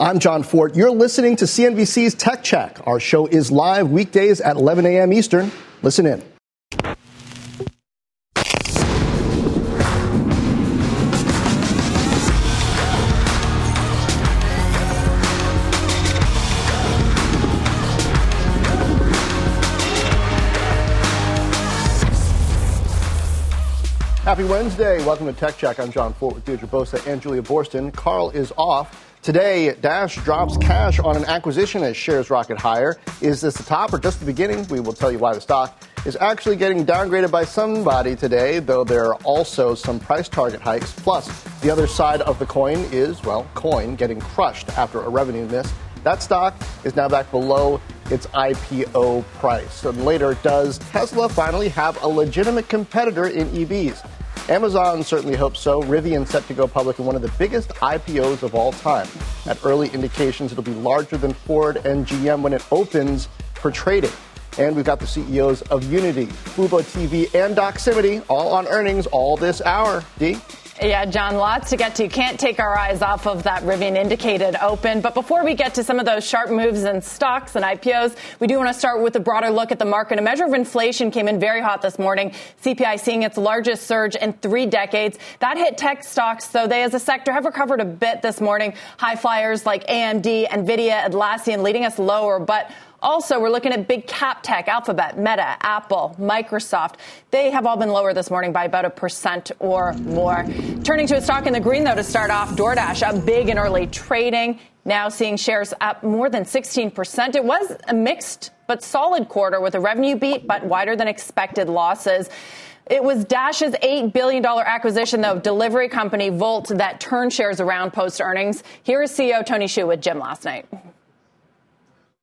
I'm Jon Fortt. You're listening to CNBC's Tech Check. Our show is live weekdays at 11 a.m. Eastern. Listen in. Happy Wednesday. Welcome to Tech Check. I'm Jon Fortt with Deirdre Bosa and Julia Boorstin. Carl is off. Today, Dash drops cash on an acquisition as shares rocket higher. Is this the top or just the beginning? We will tell you why the stock is actually getting downgraded by somebody today, though there are also some price target hikes. Plus, the other side of the coin is, well, coin getting crushed after a revenue miss. That stock is now back below its IPO price. And later, does Tesla finally have a legitimate competitor in EVs? Amazon certainly hopes so. Rivian set to go public in one of the biggest IPOs of all time. At early indications, it'll be larger than Ford and GM when it opens for trading. And we've got the CEOs of Unity, Fubo TV, and Doximity all on earnings all this hour. D? Yeah, John, lots to get to. Can't take our eyes off of that Rivian indicated open. But before we get to some of those sharp moves in stocks and IPOs, we do want to start with a broader look at the market. A measure of inflation came in very hot this morning. CPI seeing its largest surge in three decades. That hit tech stocks, though they as a sector have recovered a bit this morning. High flyers like AMD, Nvidia, Atlassian leading us lower, but also, we're looking at big cap tech, Alphabet, Meta, Apple, Microsoft. They have all been lower this morning by about a percent or more. Turning to a stock in the green, though, to start off, DoorDash up big in early trading. Now seeing shares up more than 16%. It was a mixed but solid quarter with a revenue beat, but wider than expected losses. It was Dash's $8 billion acquisition, though, delivery company Wolt that turned shares around post earnings. Here is CEO Tony Xu with Jim last night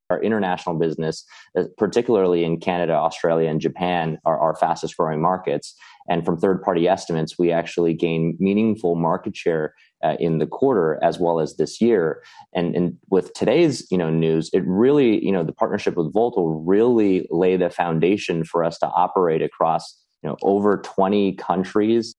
our international business, uh, particularly in Canada, Australia, and Japan, are our fastest growing markets. And from third party estimates, we actually gain meaningful market share uh, in the quarter as well as this year. And, and with today's you know news, it really you know the partnership with Wolt will really lay the foundation for us to operate across you know over 20 countries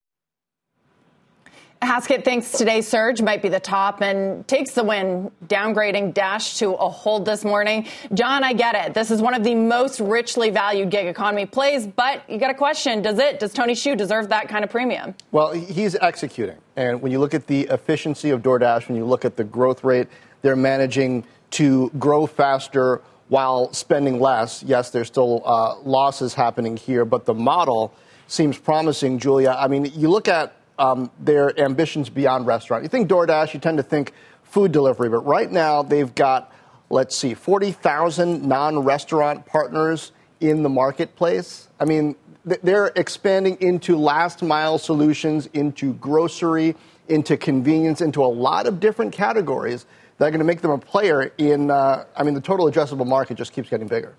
Haskett thinks today's surge might be the top and takes the win, downgrading Dash to a hold this morning. John, I get it. This is one of the most richly valued gig economy plays, but you got a question. Does it, does Tony Xu deserve that kind of premium? Well, he's executing. And when you look at the efficiency of DoorDash, when you look at the growth rate, they're managing to grow faster while spending less. Yes, there's still uh, losses happening here, but the model seems promising, Julia. I mean, you look at um, their ambitions beyond restaurant. You think DoorDash, you tend to think food delivery, but right now they've got, let's see, 40,000 non restaurant partners in the marketplace. I mean, they're expanding into last mile solutions, into grocery, into convenience, into a lot of different categories that are going to make them a player in, uh, I mean, the total addressable market just keeps getting bigger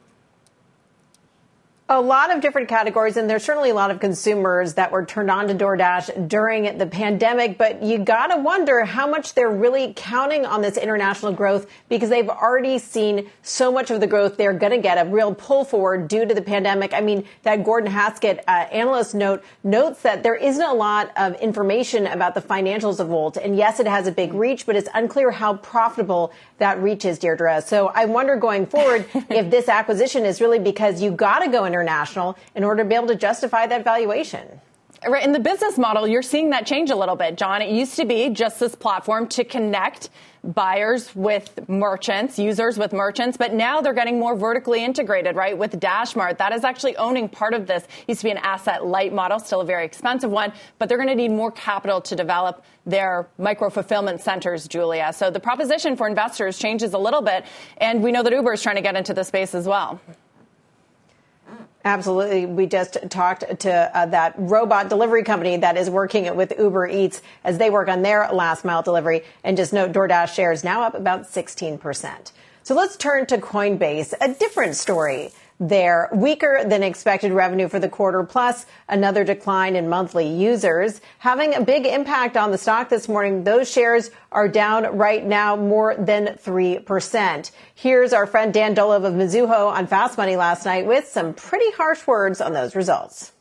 a lot of different categories, and there's certainly a lot of consumers that were turned on to DoorDash during the pandemic. But you gotta wonder how much they're really counting on this international growth because they've already seen so much of the growth they're gonna get a real pull forward due to the pandemic. I mean, that Gordon Haskett uh, analyst note notes that there isn't a lot of information about the financials of Wolt, and yes, it has a big reach, but it's unclear how profitable that reach is, Deirdre. So I wonder going forward if this acquisition is really because you gotta go in international in order to be able to justify that valuation. Right. In the business model, you're seeing that change a little bit, John. It used to be just this platform to connect buyers with merchants, users with merchants, but now they're getting more vertically integrated, right? With Dashmart, that is actually owning part of this. Used to be an asset light model, still a very expensive one, but they're going to need more capital to develop their micro fulfillment centers, Julia. So the proposition for investors changes a little bit, and we know that Uber is trying to get into the space as well. Absolutely. We just talked to uh, that robot delivery company that is working with Uber Eats as they work on their last mile delivery. And just note DoorDash shares now up about 16%. So let's turn to Coinbase, a different story there. Weaker than expected revenue for the quarter, plus another decline in monthly users, having a big impact on the stock this morning. Those shares are down right now more than 3%. Here's our friend Dan Dolev of Mizuho on Fast Money last night with some pretty harsh words on those results.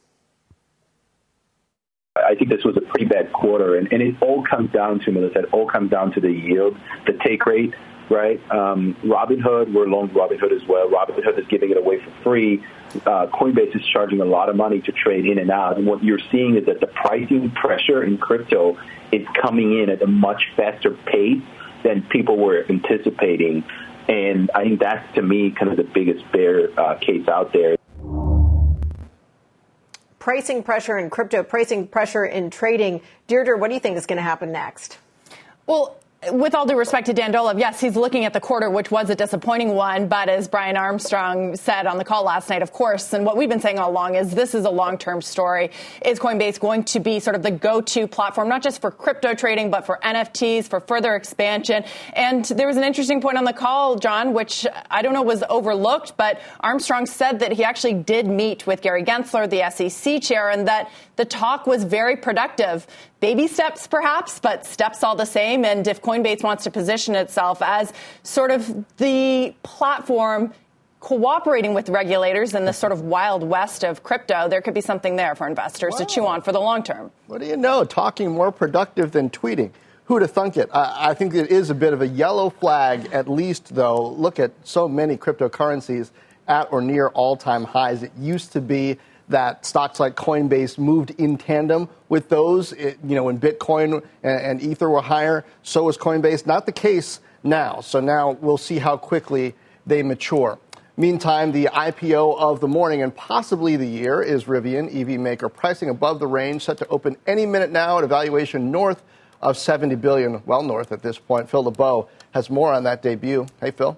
I think this was a pretty bad quarter, and, and it all comes down to, Melissa, it all comes down to the yield, the take rate right? Um, Robinhood, we're loaned Robinhood as well. Robinhood is giving it away for free. Uh, Coinbase is charging a lot of money to trade in and out. And what you're seeing is that the pricing pressure in crypto is coming in at a much faster pace than people were anticipating. And I think that's, to me, kind of the biggest bear uh, case out there. Pricing pressure in crypto, pricing pressure in trading. Deirdre, what do you think is going to happen next? Well, with all due respect to Dan Dolev, yes, he's looking at the quarter, which was a disappointing one. But as Brian Armstrong said on the call last night, of course, and what we've been saying all along is this is a long term story. Is Coinbase going to be sort of the go to platform, not just for crypto trading, but for NFTs, for further expansion? And there was an interesting point on the call, John, which I don't know was overlooked, but Armstrong said that he actually did meet with Gary Gensler, the SEC chair, and that the talk was very productive. Baby steps, perhaps, but steps all the same. And if Coinbase wants to position itself as sort of the platform cooperating with regulators in the sort of wild west of crypto, there could be something there for investors wow. to chew on for the long term. What do you know? Talking more productive than tweeting. Who'd have thunk it? I, I think it is a bit of a yellow flag, at least, though. Look at so many cryptocurrencies at or near all time highs. It used to be that stocks like Coinbase moved in tandem with those. It, you know, when Bitcoin and, and Ether were higher, so was Coinbase. Not the case now. So now we'll see how quickly they mature. Meantime, the IPO of the morning and possibly the year is Rivian, EV maker, pricing above the range, set to open any minute now at a valuation north of 70 billion, well north at this point. Phil LeBeau has more on that debut. Hey, Phil.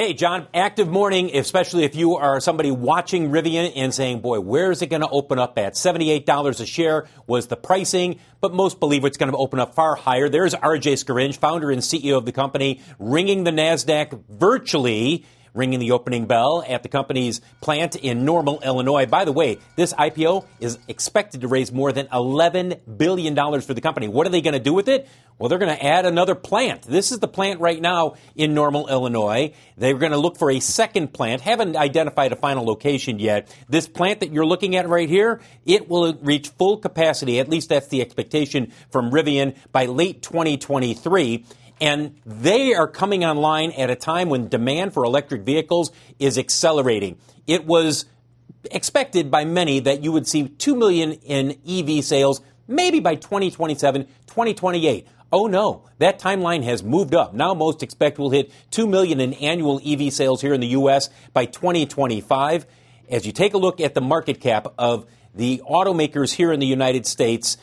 Hey, John, active morning, especially if you are somebody watching Rivian and saying, boy, where is it going to open up at? $78 a share was the pricing, but most believe it's going to open up far higher. There's RJ Scaringe, founder and CEO of the company, ringing the NASDAQ virtually ringing the opening bell at the company's plant in Normal, Illinois. By the way, this IPO is expected to raise more than $11 billion for the company. What are they going to do with it? Well, they're going to add another plant. This is the plant right now in Normal, Illinois. They're going to look for a second plant. Haven't identified a final location yet. This plant that you're looking at right here, it will reach full capacity. At least that's the expectation from Rivian by late 2023. And they are coming online at a time when demand for electric vehicles is accelerating. It was expected by many that you would see 2 million in EV sales maybe by 2027, 2028. Oh no, that timeline has moved up. Now most expect we'll hit 2 million in annual EV sales here in the US by 2025. As you take a look at the market cap of the automakers here in the United States,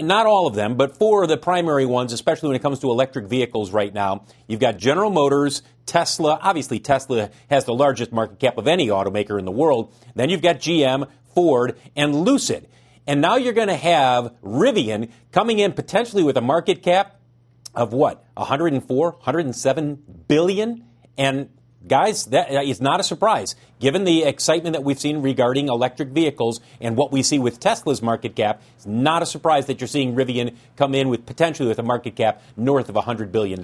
not all of them, but four of the primary ones, especially when it comes to electric vehicles right now. You've got General Motors, Tesla. Obviously, Tesla has the largest market cap of any automaker in the world. Then you've got GM, Ford, and Lucid. And now you're going to have Rivian coming in potentially with a market cap of what? 104, 107 billion? And Guys, that is not a surprise. Given the excitement that we've seen regarding electric vehicles and what we see with Tesla's market cap, it's not a surprise that you're seeing Rivian come in with potentially with a market cap north of $100 billion.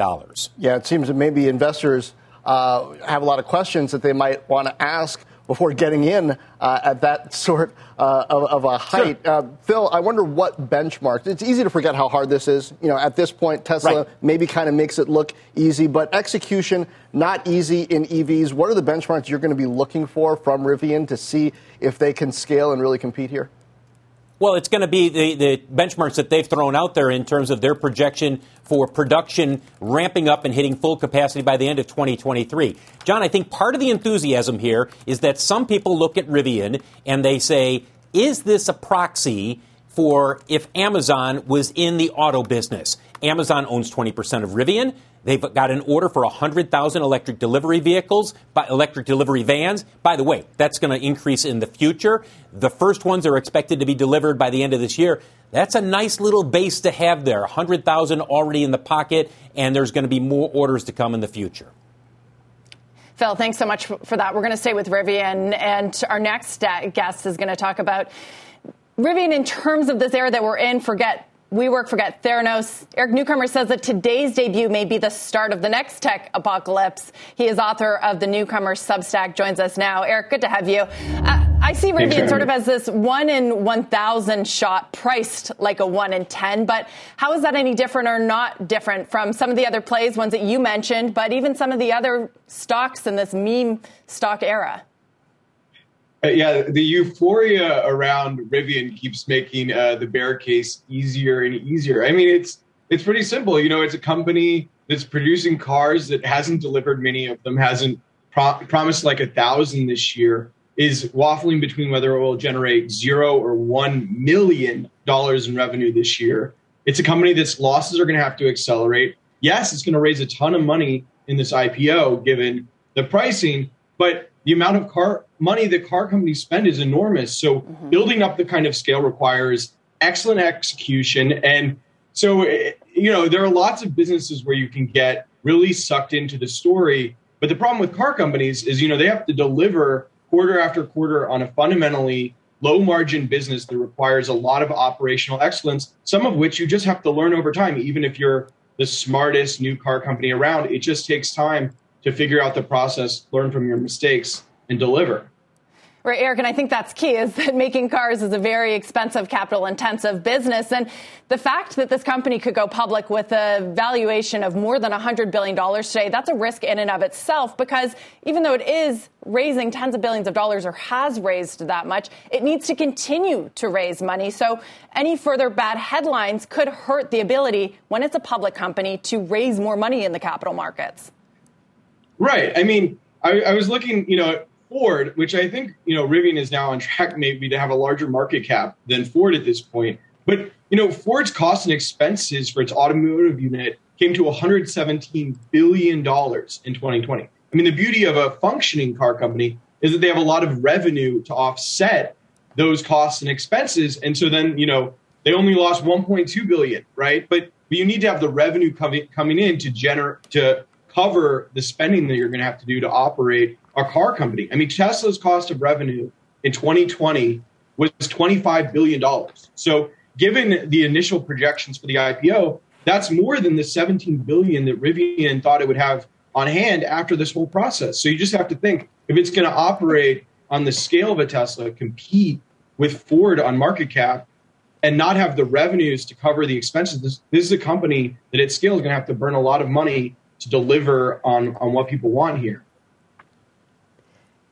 Yeah, it seems that maybe investors uh, have a lot of questions that they might want to ask before getting in uh, at that sort uh, of, of, a height. Sure. Uh, Phil, I wonder what benchmarks. It's easy to forget how hard this is. You know, at this point, Tesla right. maybe kind of makes it look easy, but execution not easy in EVs. What are the benchmarks you're going to be looking for from Rivian to see if they can scale and really compete here? Well, it's going to be the, the benchmarks that they've thrown out there in terms of their projection for production ramping up and hitting full capacity by the end of 2023. John, I think part of the enthusiasm here is that some people look at Rivian and they say, is this a proxy for if Amazon was in the auto business? Amazon owns 20% of Rivian. They've got an order for 100,000 electric delivery vehicles, electric delivery vans. By the way, that's going to increase in the future. The first ones are expected to be delivered by the end of this year. That's a nice little base to have there. 100,000 already in the pocket, and there's going to be more orders to come in the future. Phil, thanks so much for that. We're going to stay with Rivian, and our next uh, guest is going to talk about Rivian in terms of this era that we're in. Forget WeWork, forget Theranos. Eric Newcomer says that today's debut may be the start of the next tech apocalypse. He is author of the Newcomer Substack, joins us now. Eric, good to have you. Uh, I see Rivian sort of as this one in 1,000 shot priced like a one in 10, but how is that any different or not different from some of the other plays, ones that you mentioned, but even some of the other stocks in this meme stock era? Yeah, the euphoria around Rivian keeps making uh, the bear case easier and easier. I mean, it's it's pretty simple. You know, it's a company that's producing cars that hasn't delivered many of them, hasn't pro- promised like a thousand this year, is waffling between whether it will generate zero or one million dollars in revenue this year. It's a company that's losses are going to have to accelerate. Yes, it's going to raise a ton of money in this IPO given the pricing, but the amount of car money that car companies spend is enormous. So mm-hmm. building up the kind of scale requires excellent execution. And so, you know, there are lots of businesses where you can get really sucked into the story. But the problem with car companies is, you know, they have to deliver quarter after quarter on a fundamentally low margin business that requires a lot of operational excellence, some of which you just have to learn over time. Even if you're the smartest new car company around, it just takes time to figure out the process, learn from your mistakes, and deliver. Right, Eric, and I think that's key is that making cars is a very expensive, capital intensive business. And the fact that this company could go public with a valuation of more than $100 billion today, that's a risk in and of itself because even though it is raising tens of billions of dollars or has raised that much, it needs to continue to raise money. So any further bad headlines could hurt the ability when it's a public company to raise more money in the capital markets. Right. I mean, I, I was looking, you know, Ford, which I think, you know, Rivian is now on track maybe to have a larger market cap than Ford at this point. But, you know, Ford's costs and expenses for its automotive unit came to $117 billion in 2020. I mean, the beauty of a functioning car company is that they have a lot of revenue to offset those costs and expenses. And so then, you know, they only lost 1.2 billion, right? But, but you need to have the revenue coming coming in to generate to cover the spending that you're going to have to do to operate a car company. I mean, Tesla's cost of revenue in 2020 was $25 billion. So, given the initial projections for the IPO, that's more than the 17 billion that Rivian thought it would have on hand after this whole process. So you just have to think if it's going to operate on the scale of a Tesla, compete with Ford on market cap, and not have the revenues to cover the expenses. This, this is a company that at scale is going to have to burn a lot of money to deliver on, on what people want here.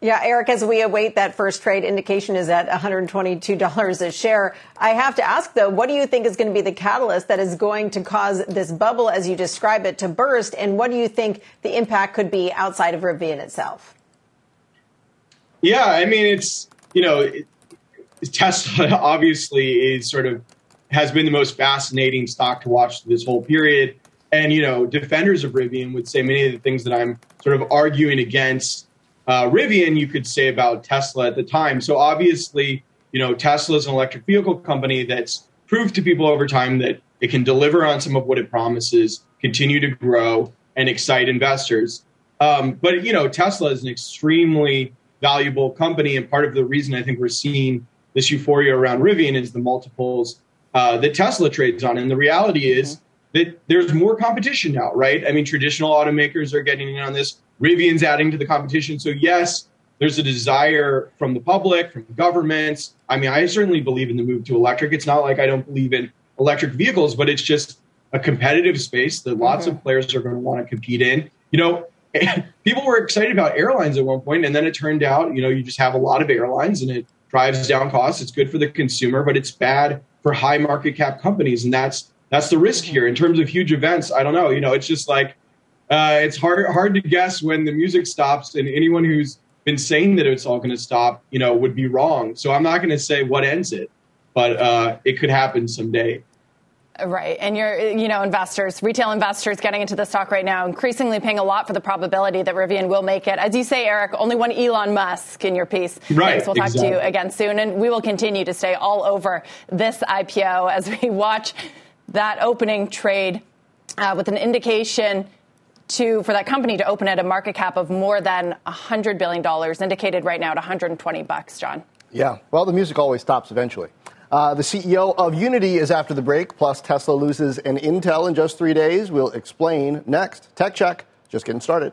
Yeah, Eric, as we await that first trade, indication is at $122 a share. I have to ask, though, what do you think is going to be the catalyst that is going to cause this bubble, as you describe it, to burst? And what do you think the impact could be outside of Rivian itself? Yeah, I mean, it's, you know, it, Tesla obviously is sort of has been the most fascinating stock to watch this whole period. And, you know, defenders of Rivian would say many of the things that I'm sort of arguing against uh, Rivian, you could say about Tesla at the time. So obviously, you know, Tesla is an electric vehicle company that's proved to people over time that it can deliver on some of what it promises, continue to grow, and excite investors. Um, but you know, Tesla is an extremely valuable company, and part of the reason I think we're seeing this euphoria around Rivian is the multiples uh, that Tesla trades on. And the reality is mm-hmm. That there's more competition now, right? I mean, traditional automakers are getting in on this. Rivian's adding to the competition. So yes, there's a desire from the public, from governments. I mean, I certainly believe in the move to electric. It's not like I don't believe in electric vehicles, but it's just a competitive space that lots mm-hmm. of players are going to want to compete in. You know, people were excited about airlines at one point, and then it turned out, you know, you just have a lot of airlines and it drives down costs. It's good for the consumer, but it's bad for high market cap companies, and that's that's the risk here. In terms of huge events, I don't know. You know, it's just like uh, it's hard hard to guess when the music stops, and anyone who's been saying that it's all going to stop, you know, would be wrong. So I'm not going to say what ends it, but uh, it could happen someday. Right. And you're, you know, investors, retail investors getting into the stock right now, increasingly paying a lot for the probability that Rivian will make it. As you say, Eric, only one Elon Musk in your piece. Right. Thanks. We'll talk exactly. to you again soon. And we will continue to stay all over this IPO as we watch that opening trade uh, with an indication to for that company to open at a market cap of more than $100 billion, indicated right now at 120 bucks, John. Yeah. Well, the music always stops eventually. Uh, the CEO of Unity is after the break, plus Tesla loses an Intel in just three days. We'll explain next. Tech Check, just getting started.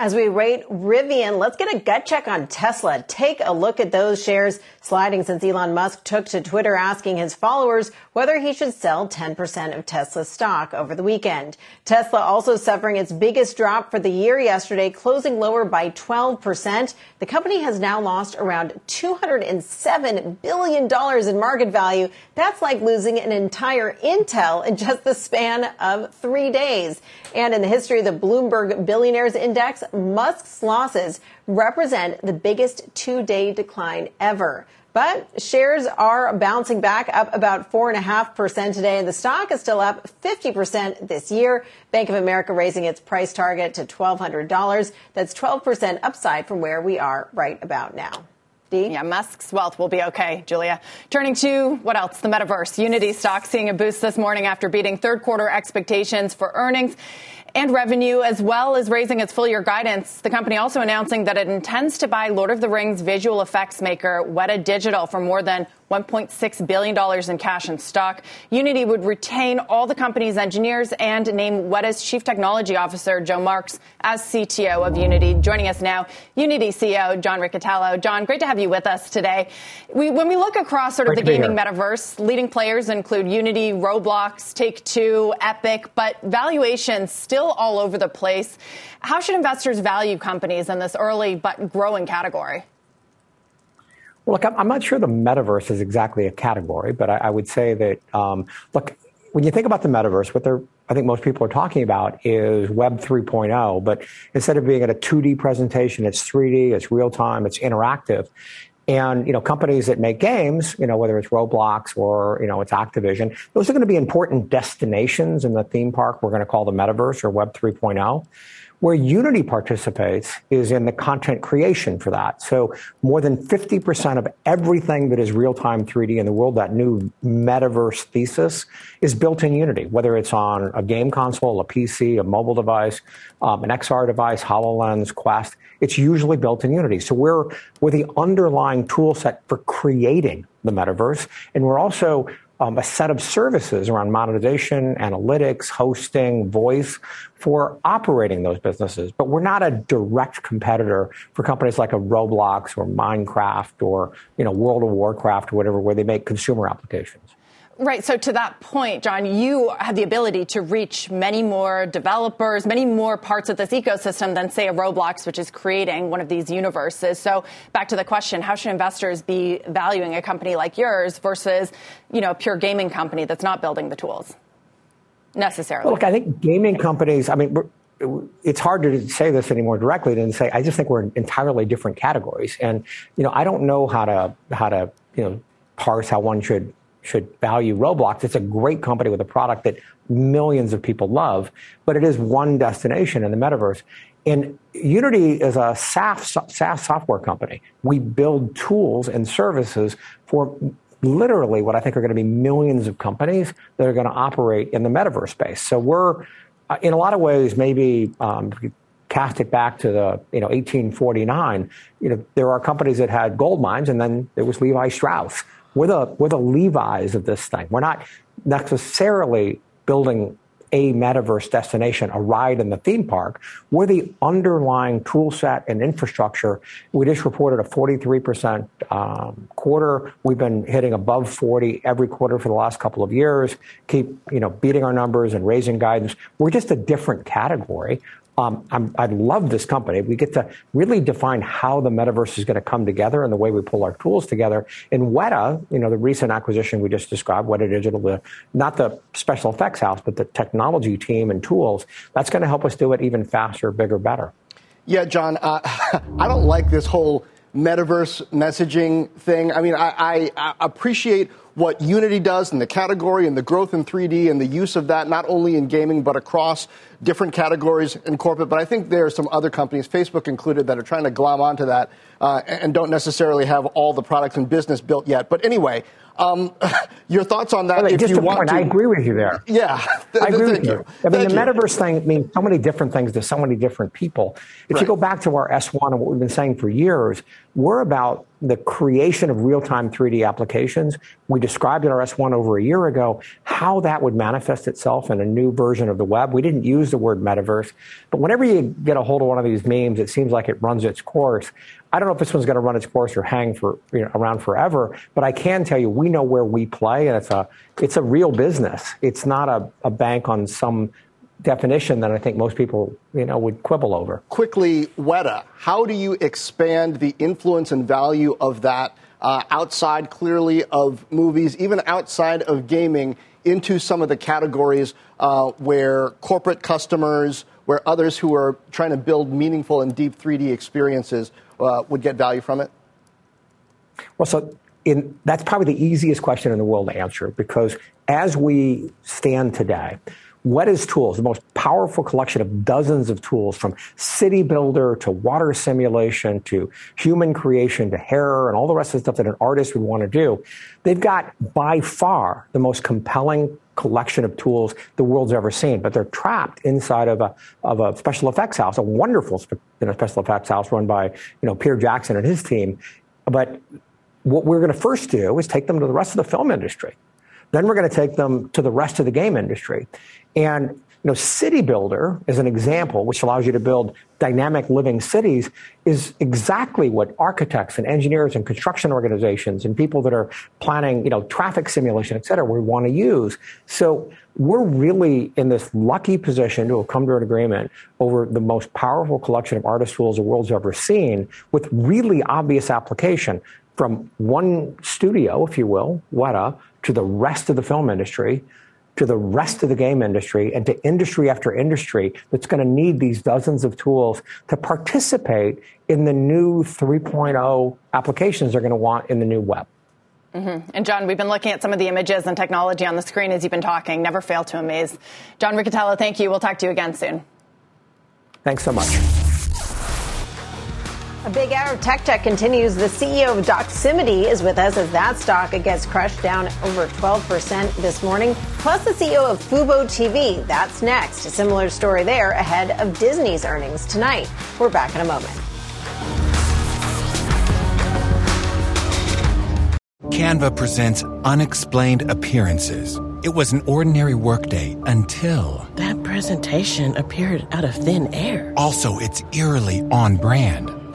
As we rate Rivian, let's get a gut check on Tesla. Take a look at those shares sliding since Elon Musk took to Twitter asking his followers whether he should sell 10% of Tesla stock over the weekend. Tesla also suffering its biggest drop for the year yesterday, closing lower by 12%. The company has now lost around $207 billion in market value. That's like losing an entire Intel in just the span of three days. And in the history of the Bloomberg Billionaires Index, Musk's losses represent the biggest two day decline ever. But shares are bouncing back up about 4.5% today, and the stock is still up 50% this year. Bank of America raising its price target to $1,200. That's 12% upside from where we are right about now. Yeah, Musk's wealth will be okay, Julia. Turning to what else? The metaverse. Unity stock seeing a boost this morning after beating third quarter expectations for earnings and revenue, as well as raising its full year guidance. The company also announcing that it intends to buy Lord of the Rings visual effects maker Weta Digital for more than $1.6 billion in cash and stock. Unity would retain all the company's engineers and name Weta's chief technology officer, Joe Marks, as CTO of Unity. Joining us now, Unity CEO John Riccitiello. John, great to have you with us today. We, when we look across sort of great the gaming metaverse, leading players include Unity, Roblox, Take Two, Epic, but valuations still all over the place. How should investors value companies in this early but growing category? Well, look, I'm not sure the metaverse is exactly a category, but I, I would say that, um, look, when you think about the metaverse, what they're, I think most people are talking about is Web 3.0, but instead of being at a 2D presentation, it's 3D, it's real time, it's interactive. And, you know, companies that make games, you know, whether it's Roblox or, you know, it's Activision, those are going to be important destinations in the theme park we're going to call the metaverse or Web 3.0. Where Unity participates is in the content creation for that. So more than 50% of everything that is real-time 3D in the world, that new metaverse thesis, is built in Unity, whether it's on a game console, a PC, a mobile device, um, an XR device, HoloLens, Quest. It's usually built in Unity. So we're, we're the underlying tool set for creating the metaverse. And we're also um, a set of services around monetization, analytics, hosting, voice for operating those businesses. But we're not a direct competitor for companies like a Roblox or Minecraft or you know World of Warcraft or whatever, where they make consumer applications. Right. So to that point, John, you have the ability to reach many more developers, many more parts of this ecosystem than say a Roblox, which is creating one of these universes. So back to the question, how should investors be valuing a company like yours versus, you know, a pure gaming company that's not building the tools necessarily? Well, look, I think gaming companies, I mean, it's hard to say this anymore directly than say, I just think we're in entirely different categories. And, you know, I don't know how to, how to, you know, parse how one should should value Roblox. It's a great company with a product that millions of people love, but it is one destination in the metaverse. And Unity is a SaaS, SaaS software company. We build tools and services for literally what I think are going to be millions of companies that are going to operate in the metaverse space. So we're, uh, in a lot of ways, maybe um, cast it back to the you know 1849. You know, there are companies that had gold mines, and then there was Levi Strauss we're the, we're the Levi's of this thing. We're not necessarily building a metaverse destination, a ride in the theme park. We're the underlying tool set and infrastructure. We just reported a 43% um, quarter. We've been hitting above 40 every quarter for the last couple of years. Keep, you know, beating our numbers and raising guidance. We're just a different category. Um, i love this company. We get to really define how the metaverse is going to come together and the way we pull our tools together. In Weta, you know, the recent acquisition we just described, Weta Digital, the, not the special effects house, but the technology team and tools, that's going to help us do it even faster, bigger, better. Yeah, John, uh, I don't like this whole metaverse messaging thing. I mean, I, I, I appreciate what Unity does in the category and the growth in 3D and the use of that not only in gaming but across different categories in corporate. But I think there are some other companies, Facebook included, that are trying to glom onto that uh, and don't necessarily have all the products and business built yet. But anyway, um, your thoughts on that? Wait, if you want point, to. I agree with you there. Yeah, I agree with you. you. I mean, the metaverse thing means so many different things to so many different people. If right. you go back to our S1 and what we've been saying for years, we're about the creation of real-time 3D applications. We described in our S1 over a year ago how that would manifest itself in a new version of the web. We didn't use the word metaverse, but whenever you get a hold of one of these memes, it seems like it runs its course. I don't know if this one's going to run its course or hang for you know, around forever, but I can tell you we know where we play, and it's a it's a real business. It's not a, a bank on some definition that I think most people you know would quibble over. Quickly, Weta, how do you expand the influence and value of that uh, outside, clearly, of movies, even outside of gaming, into some of the categories uh, where corporate customers, where others who are trying to build meaningful and deep 3D experiences uh, would get value from it? Well, so in, that's probably the easiest question in the world to answer because as we stand today, Weta's tools, the most powerful collection of dozens of tools from city builder to water simulation to human creation to hair and all the rest of the stuff that an artist would want to do. They've got by far the most compelling collection of tools the world's ever seen, but they're trapped inside of a, of a special effects house, a wonderful you know, special effects house run by, you know, Peter Jackson and his team. But what we're going to first do is take them to the rest of the film industry. Then we're going to take them to the rest of the game industry. And you know, City Builder is an example, which allows you to build dynamic living cities, is exactly what architects and engineers and construction organizations and people that are planning, you know, traffic simulation, et cetera, we want to use. So we're really in this lucky position to have come to an agreement over the most powerful collection of artist tools the world's ever seen with really obvious application from one studio, if you will, Weta, to the rest of the film industry to the rest of the game industry and to industry after industry that's going to need these dozens of tools to participate in the new 3.0 applications they're going to want in the new web. Mm-hmm. And John, we've been looking at some of the images and technology on the screen as you've been talking. Never fail to amaze. John Riccitiello, thank you. We'll talk to you again soon. Thanks so much. A big hour of Tech Check continues. The CEO of Doximity is with us as that stock gets crushed down over 12% this morning. Plus, the CEO of Fubo TV. That's next. A similar story there ahead of Disney's earnings tonight. We're back in a moment. Canva presents unexplained appearances. It was an ordinary workday until. That presentation appeared out of thin air. Also, it's eerily on brand.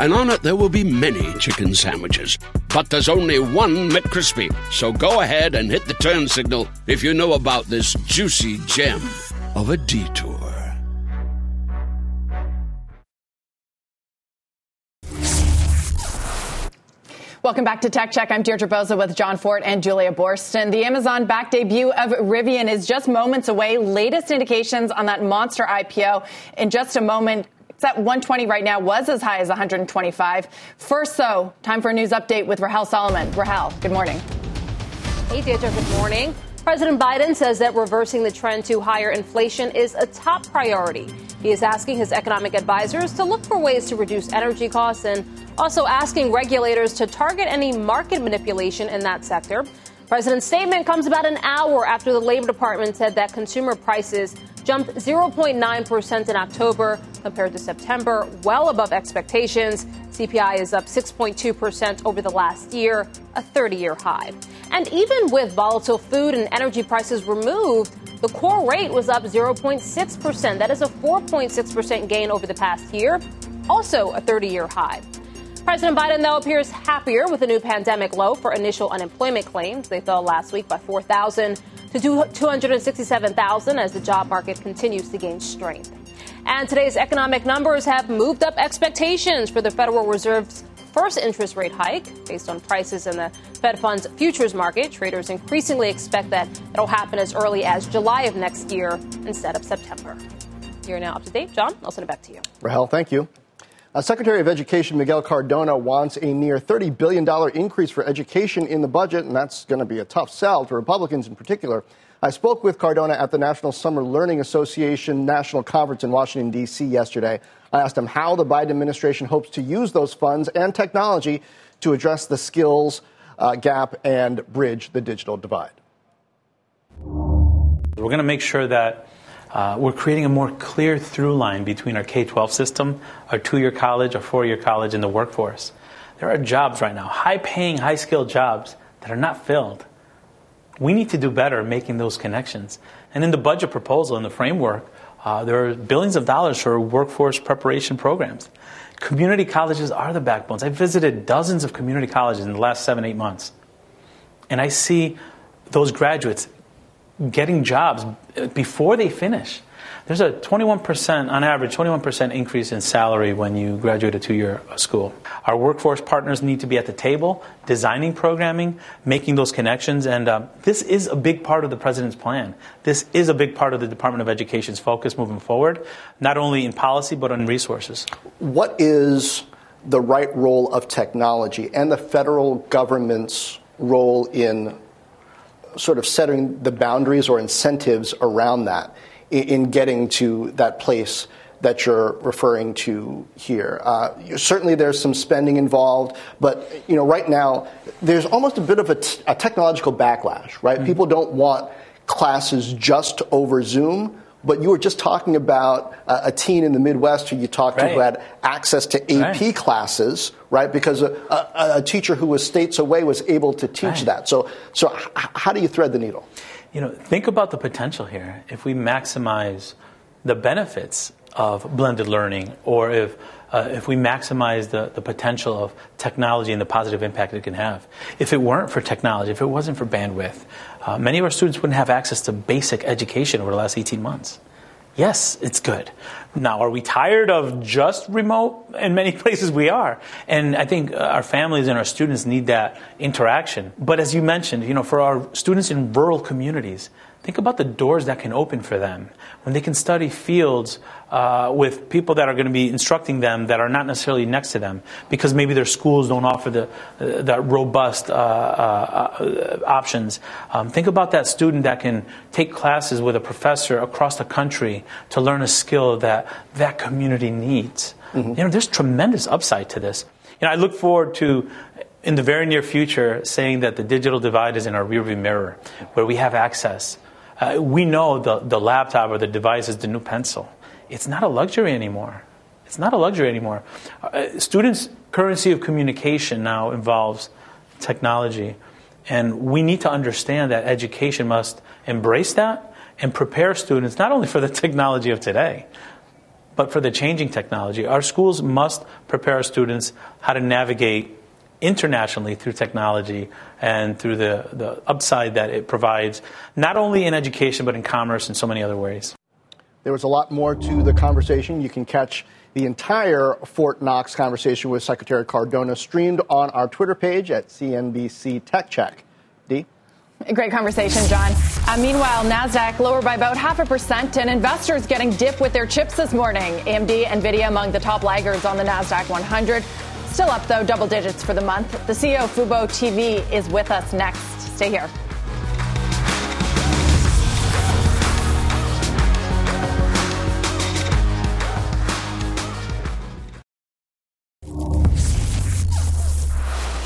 and on it there will be many chicken sandwiches. But there's only one McCrispy. So go ahead and hit the turn signal if you know about this juicy gem of a detour. Welcome back to Tech Check. I'm Deirdre Bosa with Jon Fortt and Julia Boorstin. The Amazon back debut of Rivian is just moments away. Latest indications on that monster IPO in just a moment. It's at 120 right now, was as high as 125. First, though, time for a news update with Rahel Solomon. Rahel, good morning. Hey, Deirdre, good morning. President Biden says that reversing the trend to higher inflation is a top priority. He is asking his economic advisors to look for ways to reduce energy costs and also asking regulators to target any market manipulation in that sector. President's statement comes about an hour after the Labor Department said that consumer prices jumped 0.9% in October compared to September, well above expectations. CPI is up 6.2% over the last year, a 30 year high. And even with volatile food and energy prices removed, the core rate was up 0.6%. That is a 4.6% gain over the past year, also a 30 year high. President Biden, though, appears happier with a new pandemic low for initial unemployment claims. They fell last week by 4,000 to 267,000 as the job market continues to gain strength. And today's economic numbers have moved up expectations for the Federal Reserve's first interest rate hike based on prices in the Fed funds futures market. Traders increasingly expect that it'll happen as early as July of next year instead of September. You're now up to date. John, I'll send it back to you. Rahel, thank you. Uh, Secretary of Education Miguel Cardona wants a near $30 billion increase for education in the budget, and that's going to be a tough sell to Republicans in particular. I spoke with Cardona at the National Summer Learning Association National Conference in Washington, D.C. yesterday. I asked him how the Biden administration hopes to use those funds and technology to address the skills uh, gap and bridge the digital divide. We're going to make sure that uh, we're creating a more clear through line between our K 12 system, our two year college, our four year college, and the workforce. There are jobs right now, high paying, high skilled jobs that are not filled. We need to do better making those connections. And in the budget proposal, in the framework, uh, there are billions of dollars for workforce preparation programs. Community colleges are the backbones. I visited dozens of community colleges in the last seven, eight months. And I see those graduates getting jobs before they finish. There's a 21%, on average, 21% increase in salary when you graduate a two year school. Our workforce partners need to be at the table, designing programming, making those connections, and uh, this is a big part of the President's plan. This is a big part of the Department of Education's focus moving forward, not only in policy, but on resources. What is the right role of technology and the federal government's role in sort of setting the boundaries or incentives around that in getting to that place that you're referring to here. Uh, certainly, there's some spending involved, but you know, right now there's almost a bit of a, t- a technological backlash. Right? Mm-hmm. People don't want classes just over Zoom. But you were just talking about a, a teen in the Midwest who you talked right. to who had access to AP right. classes, right? Because a, a, a, teacher who was states away was able to teach right. that. So, so h- how do you thread the needle? You know, think about the potential here. If we maximize the benefits of blended learning, or if uh, if we maximize the, the potential of technology and the positive impact it can have. If it weren't for technology, if it wasn't for bandwidth, uh, many of our students wouldn't have access to basic education over the last 18 months. Yes, it's good. Now, are we tired of just remote? In many places, we are. And I think uh, our families and our students need that interaction. But as you mentioned, you know, for our students in rural communities, think about the doors that can open for them when they can study fields uh, with people that are going to be instructing them that are not necessarily next to them because maybe their schools don't offer the uh, that robust uh, uh options. Um, think about that student that can take classes with a professor across the country to learn a skill that that community needs. Mm-hmm. You know, there's tremendous upside to this. You know, I look forward to in the very near future saying that the digital divide is in our rearview mirror, where we have access uh, we know the, the laptop or the device is the new pencil. It's not a luxury anymore. It's not a luxury anymore. Uh, students currency of communication now involves technology. And we need to understand that education must embrace that and prepare students not only for the technology of today, but for the changing technology. Our schools must prepare students how to navigate internationally through technology and through the, the upside that it provides, not only in education, but in commerce and so many other ways. There was a lot more to the conversation. You can catch the entire Fortt Knox conversation with Secretary Cardona streamed on our Twitter page at CNBC Tech Check. Dee? Great conversation, John. Uh, meanwhile, NASDAQ lower by about half a percent, and investors getting dip with their chips this morning. AMD, NVIDIA among the top laggards on the NASDAQ 100. Still up, though, double digits for the month. The CEO of Fubo TV is with us next. Stay here.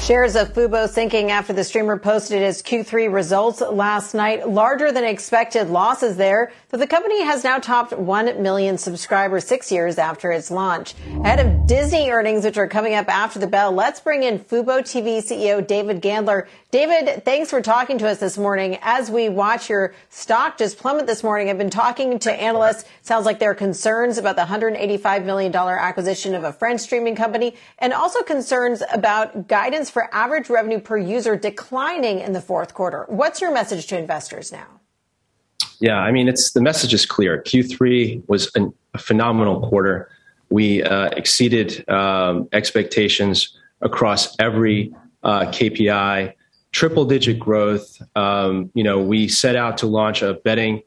Shares of Fubo sinking after the streamer posted its Q3 results last night. Larger than expected losses there, but the company has now topped 1 million subscribers six years after its launch. Ahead of Disney earnings, which are coming up after the bell, let's bring in Fubo TV CEO David Gandler. David, thanks for talking to us this morning. As we watch your stock just plummet this morning, I've been talking to analysts. Sounds like there are concerns about the $185 million acquisition of a French streaming company and also concerns about guidance for average revenue per user declining in the fourth quarter. What's your message to investors now? Yeah, I mean, it's the message is clear. Q3 was an, a phenomenal quarter. We uh, exceeded um, expectations across every uh, KPI triple digit growth. Um, you know, we set out to launch a betting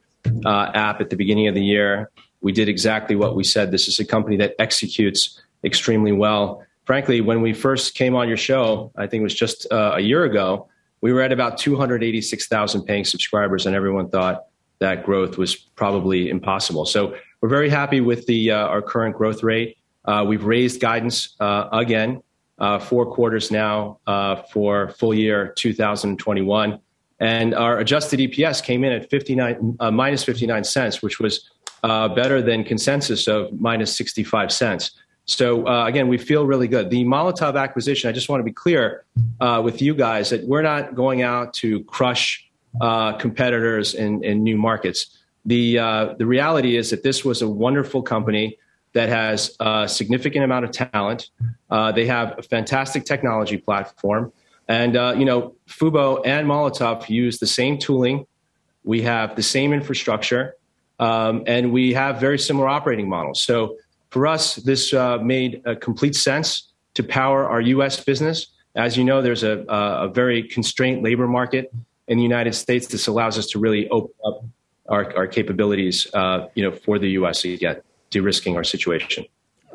uh, app at the beginning of the year. We did exactly what we said. This is a company that executes extremely well. Frankly, when we first came on your show, I think it was just uh, a year ago, we were at about 286,000 paying subscribers, and everyone thought that growth was probably impossible. So we're very happy with the uh, our current growth rate. Uh, we've raised guidance uh, again uh, four quarters now uh, for full year 2021. And our adjusted EPS came in at 59, uh, minus 59 cents, which was better than consensus of minus 65 cents. So uh, again, we feel really good. The Molotov acquisition, I just want to be clear uh, with you guys that we're not going out to crush competitors in, in, new markets. The, the reality is that this was a wonderful company that has a significant amount of talent. Uh, they have a fantastic technology platform. And, uh, you know, Fubo and Molotov use the same tooling. We have the same infrastructure. Um, and we have very similar operating models. So for us, this uh, made a complete sense to power our U.S. business. As you know, there's a, a very constrained labor market in the United States. This allows us to really open up our, our capabilities, uh, you know, for the U.S. again de-risking our situation.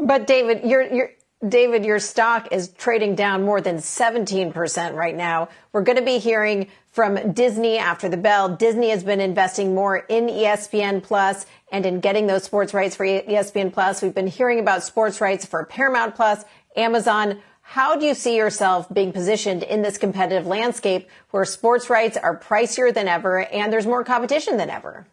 But David, you're, you're, David, your stock is trading down more than 17% right now. We're going to be hearing from Disney after the bell. Disney has been investing more in ESPN Plus and in getting those sports rights for ESPN Plus. We've been hearing about sports rights for Paramount Plus, Amazon. How do you see yourself being positioned in this competitive landscape where sports rights are pricier than ever and there's more competition than ever?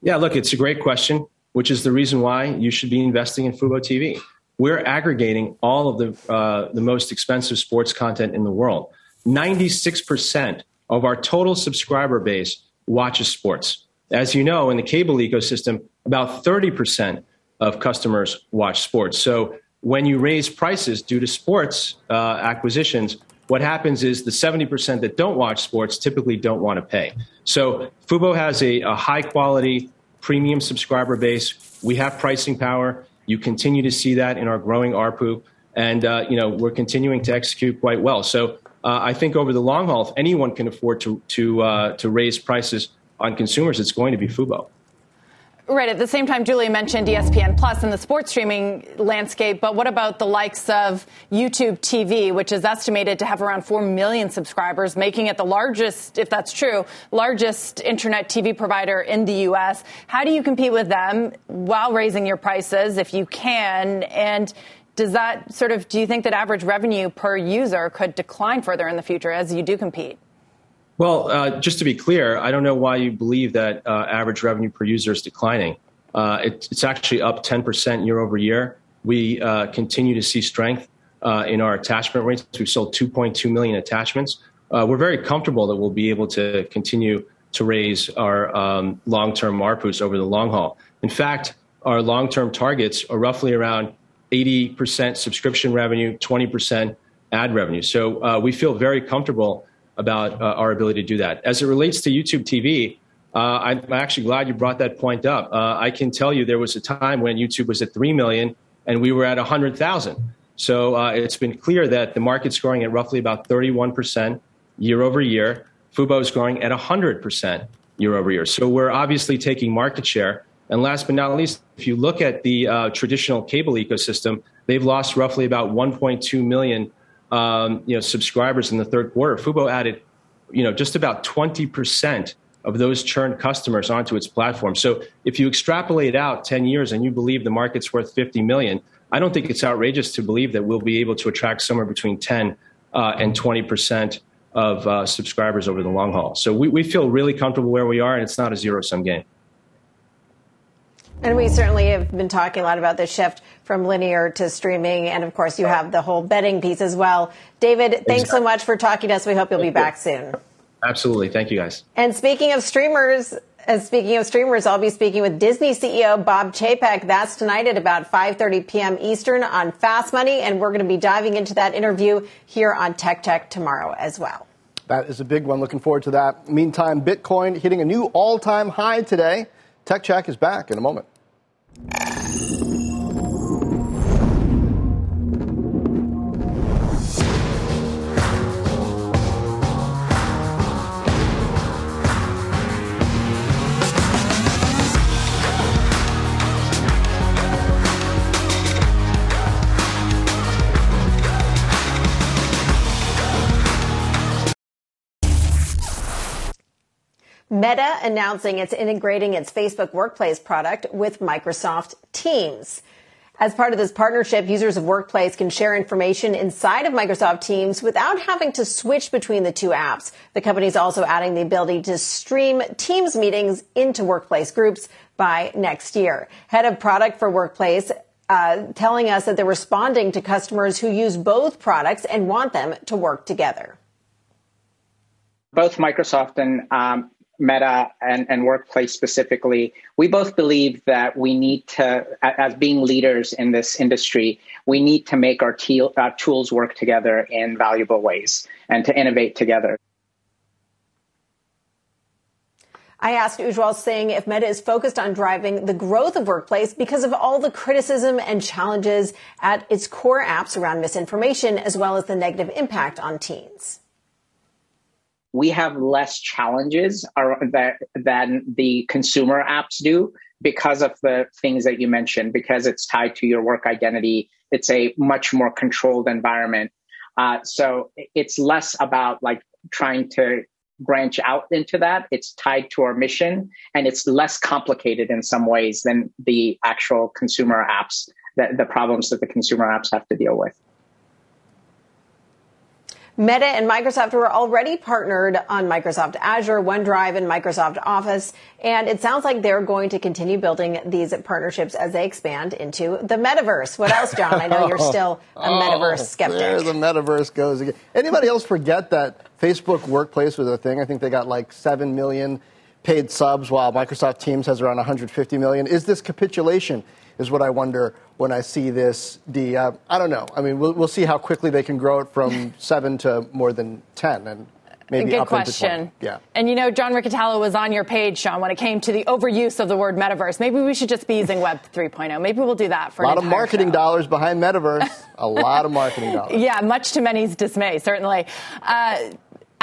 Yeah, look, it's a great question which is the reason why you should be investing in Fubo TV. We're aggregating all of the, uh, the most expensive sports content in the world. 96% of our total subscriber base watches sports. As you know, in the cable ecosystem, about 30% of customers watch sports. So when you raise prices due to sports uh, acquisitions, what happens is the 70% that don't watch sports typically don't want to pay. So Fubo has a, a high quality premium subscriber base. We have pricing power. You continue to see that in our growing ARPU. And, uh, you know, we're continuing to execute quite well. So uh, I think over the long haul, if anyone can afford to, to, uh, to raise prices on consumers, it's going to be Fubo. Right. At the same time, Julia mentioned ESPN Plus in the sports streaming landscape, but what about the likes of YouTube TV, which is estimated to have around 4 million subscribers, making it the largest, if that's true, largest internet TV provider in the U.S.? How do you compete with them while raising your prices, if you can? And does that sort of, do you think that average revenue per user could decline further in the future as you do compete? Well, uh, just to be clear, I don't know why you believe that uh, average revenue per user is declining. Uh, it, it's actually up 10% year over year. We uh, continue to see strength uh, in our attachment rates. We've sold 2.2 million attachments. Uh, we're very comfortable that we'll be able to continue to raise our um, long-term ARPUs over the long haul. In fact, our long-term targets are roughly around 80% subscription revenue, 20% ad revenue. So we feel very comfortable about uh, our ability to do that. As it relates to YouTube TV, uh, I'm actually glad you brought that point up. Uh, I can tell you there was a time when YouTube was at 3 million and we were at 100,000. So uh, it's been clear that the market's growing at roughly about 31% year over year. Fubo is growing at 100% year over year. So we're obviously taking market share. And last but not least, if you look at the uh, traditional cable ecosystem, they've lost roughly about 1.2 million um, you know, subscribers in the third quarter. Fubo added, you know, just about 20% of those churned customers onto its platform. So if you extrapolate out 10 years and you believe the market's worth 50 million, I don't think it's outrageous to believe that we'll be able to attract somewhere between 10 uh, and 20% of uh, subscribers over the long haul. So we, we feel really comfortable where we are, and it's not a zero sum game. And we certainly have been talking a lot about the shift from linear to streaming. And of course, you have the whole betting piece as well. David, thanks exactly. so much for talking to us. We hope you'll Thank be back soon. Absolutely. Thank you, guys. And speaking of streamers, and speaking of streamers, I'll be speaking with Disney CEO Bob Chapek. That's tonight at about 5:30 p.m. Eastern on Fast Money, and we're going to be diving into that interview here on Tech Check tomorrow as well. That is a big one. Looking forward to that. Meantime, Bitcoin hitting a new all-time high today. Tech Check is back in a moment. Meta announcing it's integrating its Facebook Workplace product with Microsoft Teams. As part of this partnership, users of Workplace can share information inside of Microsoft Teams without having to switch between the two apps. The company is also adding the ability to stream Teams meetings into Workplace groups by next year. Head of product for Workplace uh, telling us that they're responding to customers who use both products and want them to work together. Both Microsoft and um, Meta and, and Workplace specifically, we both believe that we need to, as being leaders in this industry, we need to make our, te- our tools work together in valuable ways and to innovate together. I asked Ujwal Singh if Meta is focused on driving the growth of Workplace because of all the criticism and challenges at its core apps around misinformation, as well as the negative impact on teens we have less challenges that, than the consumer apps do because of the things that you mentioned, because it's tied to your work identity. It's a much more controlled environment. Uh, so it's less about like trying to branch out into that. It's tied to our mission and it's less complicated in some ways than the actual consumer apps, the, the problems that the consumer apps have to deal with. Meta and Microsoft were already partnered on Microsoft Azure, OneDrive, and Microsoft Office. And it sounds like they're going to continue building these partnerships as they expand into the metaverse. What else, Jon? I know you're oh, still a oh, metaverse skeptic. There the metaverse goes again. Anybody else forget that Facebook Workplace was a thing? I think they got like 7 million paid subs while Microsoft Teams has around 150 million. Is this capitulation? Is what I wonder when I see this. The uh, I don't know. I mean, we'll, we'll see how quickly they can grow it from seven to more than ten, and maybe Good up question. Into 20. Yeah. And you know, John Riccitiello was on your page, Sean, when it came to the overuse of the word metaverse. Maybe we should just be using Web 3.0. Maybe we'll do that for a lot of marketing show. dollars behind metaverse. a lot of marketing dollars. Yeah, much to many's dismay, certainly. Uh,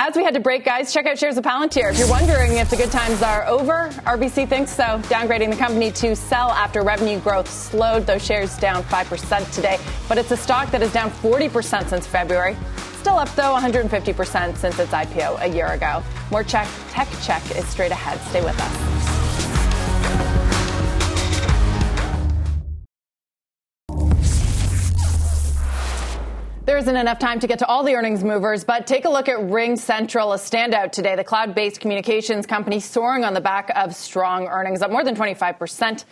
as we had to break, guys, check out shares of Palantir. If you're wondering if the good times are over, RBC thinks so, downgrading the company to sell after revenue growth slowed. Those shares down 5% today, but it's a stock that is down 40% since February. Still up, though, 150% since its IPO a year ago. More check, tech check is straight ahead. Stay with us. There isn't enough time to get to all the earnings movers, but take a look at RingCentral, a standout today. The cloud based communications company soaring on the back of strong earnings, up more than 25%.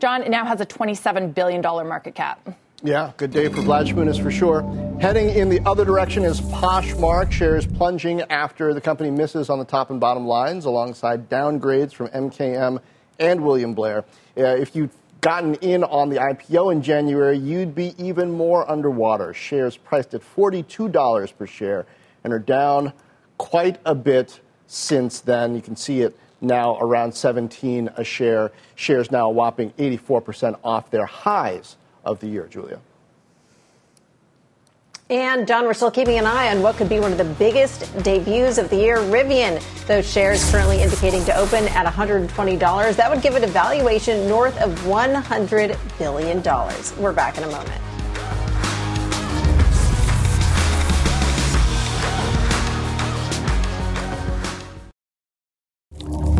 Jon, now has a $27 billion market cap. Yeah, good day for Vlad is for sure. Heading in the other direction is Poshmark. Shares plunging after the company misses on the top and bottom lines alongside downgrades from MKM and William Blair. Uh, if you'd gotten in on the IPO in January, you'd be even more underwater. Shares priced at $42 per share and are down quite a bit since then. You can see it now around 17 a share. Shares now a whopping 84% off their highs of the year, Julia. And Don, we're still keeping an eye on what could be one of the biggest debuts of the year, Rivian. Those shares currently indicating to open at $120. That would give it a valuation north of $100 billion. We're back in a moment.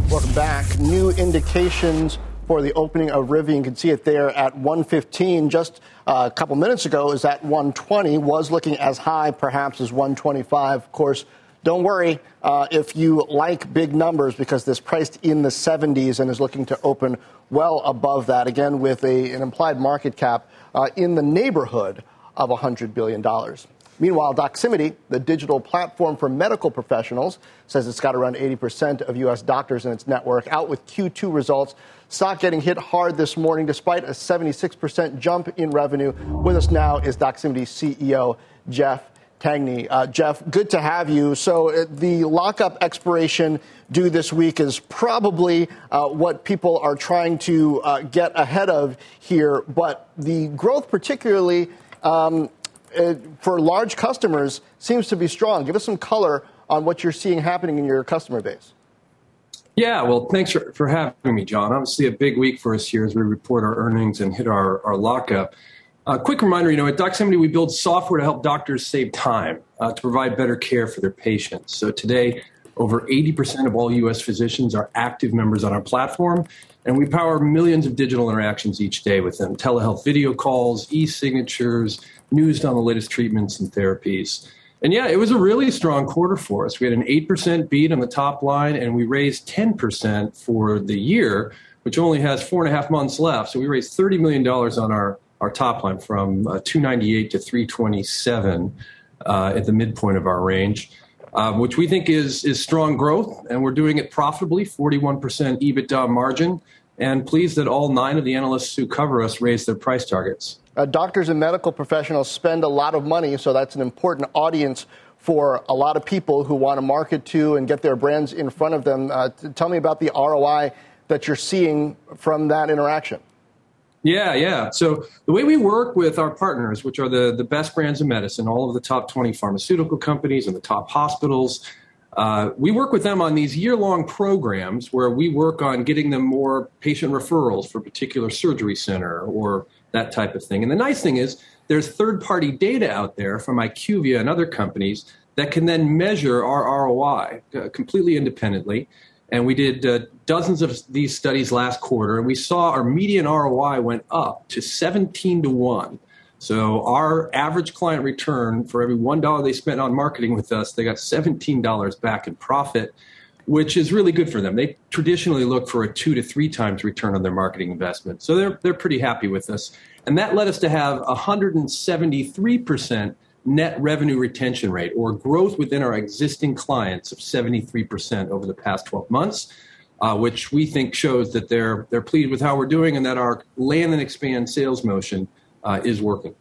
Welcome back. New indications for the opening of Rivian. You can see it there at 115. Just uh, a couple minutes ago is at 120. Was looking as high perhaps as 125. Of course, don't worry uh, if you like big numbers because this priced in the 70s and is looking to open well above that. Again, with a, an implied market cap uh, in the neighborhood of $100 billion. Meanwhile, Doximity, the digital platform for medical professionals, says it's got around 80% of U.S. doctors in its network. Out with Q2 results. Stock getting hit hard this morning despite a 76% jump in revenue. With us now is Doximity CEO Jeff Tangney. Uh, Jeff, good to have you. So uh, the lockup expiration due this week is probably uh, what people are trying to uh, get ahead of here. But the growth, particularly um, uh, for large customers seems to be strong. Give us some color on what you're seeing happening in your customer base. Yeah, well, thanks for, for having me, Jon. Obviously, a big week for us here as we report our earnings and hit our, our lockup. A uh, quick reminder you know, at Doximity, we build software to help doctors save time uh, to provide better care for their patients. So today, over 80% of all U.S. physicians are active members on our platform, and we power millions of digital interactions each day with them telehealth video calls, e signatures, news on the latest treatments and therapies. And yeah, it was a really strong quarter for us. We had an 8% beat on the top line, and we raised 10% for the year, which only has four and a half months left. So we raised $30 million on our, our top line from uh, 298 to 327 uh, at the midpoint of our range. Uh, which we think is is strong growth, and we're doing it profitably, 41% EBITDA margin, and pleased that all nine of the analysts who cover us raised their price targets. Uh, doctors and medical professionals spend a lot of money, so that's an important audience for a lot of people who want to market to and get their brands in front of them. Uh, tell me about the ROI that you're seeing from that interaction. Yeah, yeah. So the way we work with our partners, which are the, the best brands of medicine, all of the top 20 pharmaceutical companies and the top hospitals, uh, we work with them on these year long programs where we work on getting them more patient referrals for a particular surgery center or that type of thing. And the nice thing is, there's third party data out there from IQVIA and other companies that can then measure our ROI uh, completely independently. And we did uh, dozens of these studies last quarter, and we saw our median ROI went up to 17 to 1. So our average client return for every $1 they spent on marketing with us, they got $17 back in profit, which is really good for them. They traditionally look for a two to three times return on their marketing investment. So they're, they're pretty happy with us. And that led us to have 173% net revenue retention rate or growth within our existing clients of 73% over the past 12 months, uh, which we think shows that they're, they're pleased with how we're doing and that our land and expand sales motion uh, is working.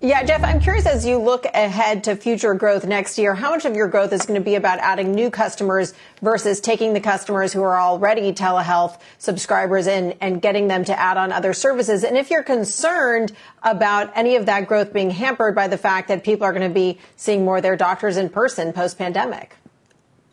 Yeah, Jeff, I'm curious as you look ahead to future growth next year, how much of your growth is going to be about adding new customers versus taking the customers who are already telehealth subscribers and, and getting them to add on other services? And if you're concerned about any of that growth being hampered by the fact that people are going to be seeing more of their doctors in person post pandemic?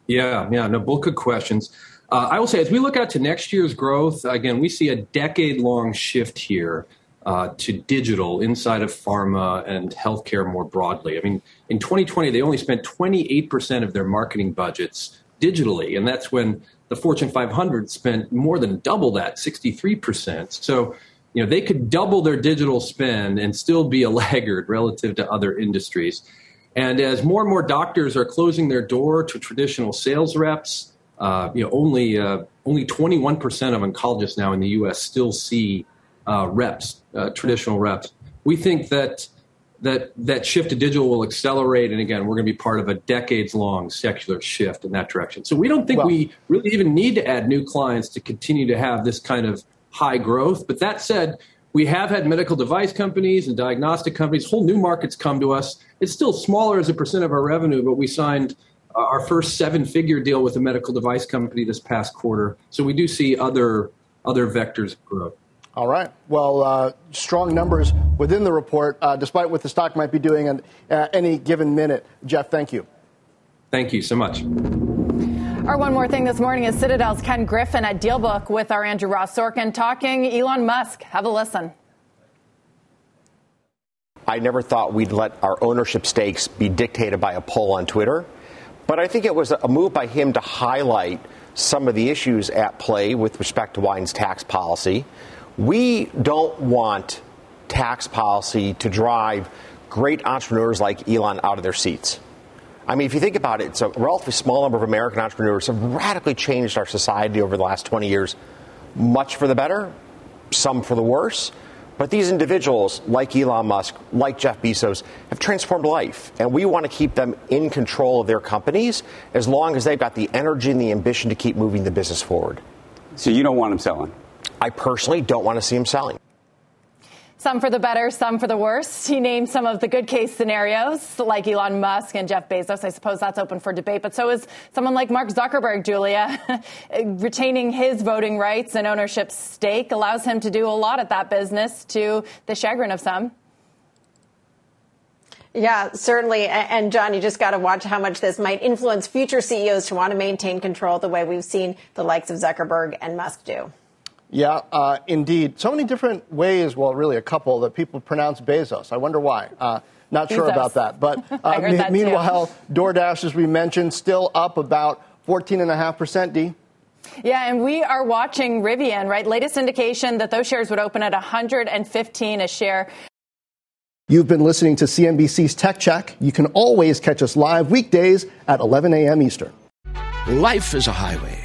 Yeah, yeah, no, both good questions. Uh, I will say, as we look out to next year's growth, again, we see a decade long shift here uh, to digital inside of pharma and healthcare more broadly. I mean, in 2020, they only spent 28% of their marketing budgets digitally, and that's when the Fortune 500 spent more than double that, 63%. So, you know, they could double their digital spend and still be a laggard relative to other industries. And as more and more doctors are closing their door to traditional sales reps, uh, you know, only uh, only 21% of oncologists now in the U.S. still see uh, reps, uh, traditional reps. We think that that that shift to digital will accelerate, and again, we're going to be part of a decades-long secular shift in that direction. So we don't think well, we really even need to add new clients to continue to have this kind of high growth. But that said, we have had medical device companies and diagnostic companies, whole new markets come to us. It's still smaller as a percent of our revenue, but we signed uh, our first seven-figure deal with a medical device company this past quarter. So we do see other other vectors of growth. All right. Well, uh, strong numbers within the report, uh, despite what the stock might be doing at uh, any given minute. Jeff, thank you. Thank you so much. Our one more thing this morning is Citadel's Ken Griffin at Dealbook with our Andrew Ross Sorkin talking Elon Musk. Have a listen. I never thought we'd let our ownership stakes be dictated by a poll on Twitter, but I think it was a move by him to highlight some of the issues at play with respect to Biden's tax policy we don't want tax policy to drive great entrepreneurs like Elon out of their seats. I mean, if you think about it, it's a relatively small number of American entrepreneurs have radically changed our society over the last 20 years, much for the better, some for the worse. But these individuals, like Elon Musk, like Jeff Bezos, have transformed life. And we want to keep them in control of their companies as long as they've got the energy and the ambition to keep moving the business forward. So you don't want them selling? I personally don't want to see him selling. Some for the better, some for the worse. He named some of the good case scenarios, like Elon Musk and Jeff Bezos. I suppose that's open for debate. But so is someone like Mark Zuckerberg, Julia. Retaining his voting rights and ownership stake allows him to do a lot at that business to the chagrin of some. Yeah, certainly. And Jon, you just got to watch how much this might influence future CEOs to want to maintain control the way we've seen the likes of Zuckerberg and Musk do. Yeah, uh, indeed. So many different ways, well, really a couple, that people pronounce Bezos. I wonder why. Uh, not sure about that. But uh, me- that meanwhile, DoorDash, as we mentioned, still up about 14.5%, D. Yeah, and we are watching Rivian, right? Latest indication that those shares would open at 115 a share. You've been listening to CNBC's Tech Check. You can always catch us live weekdays at 11 a.m. Eastern. Life is a highway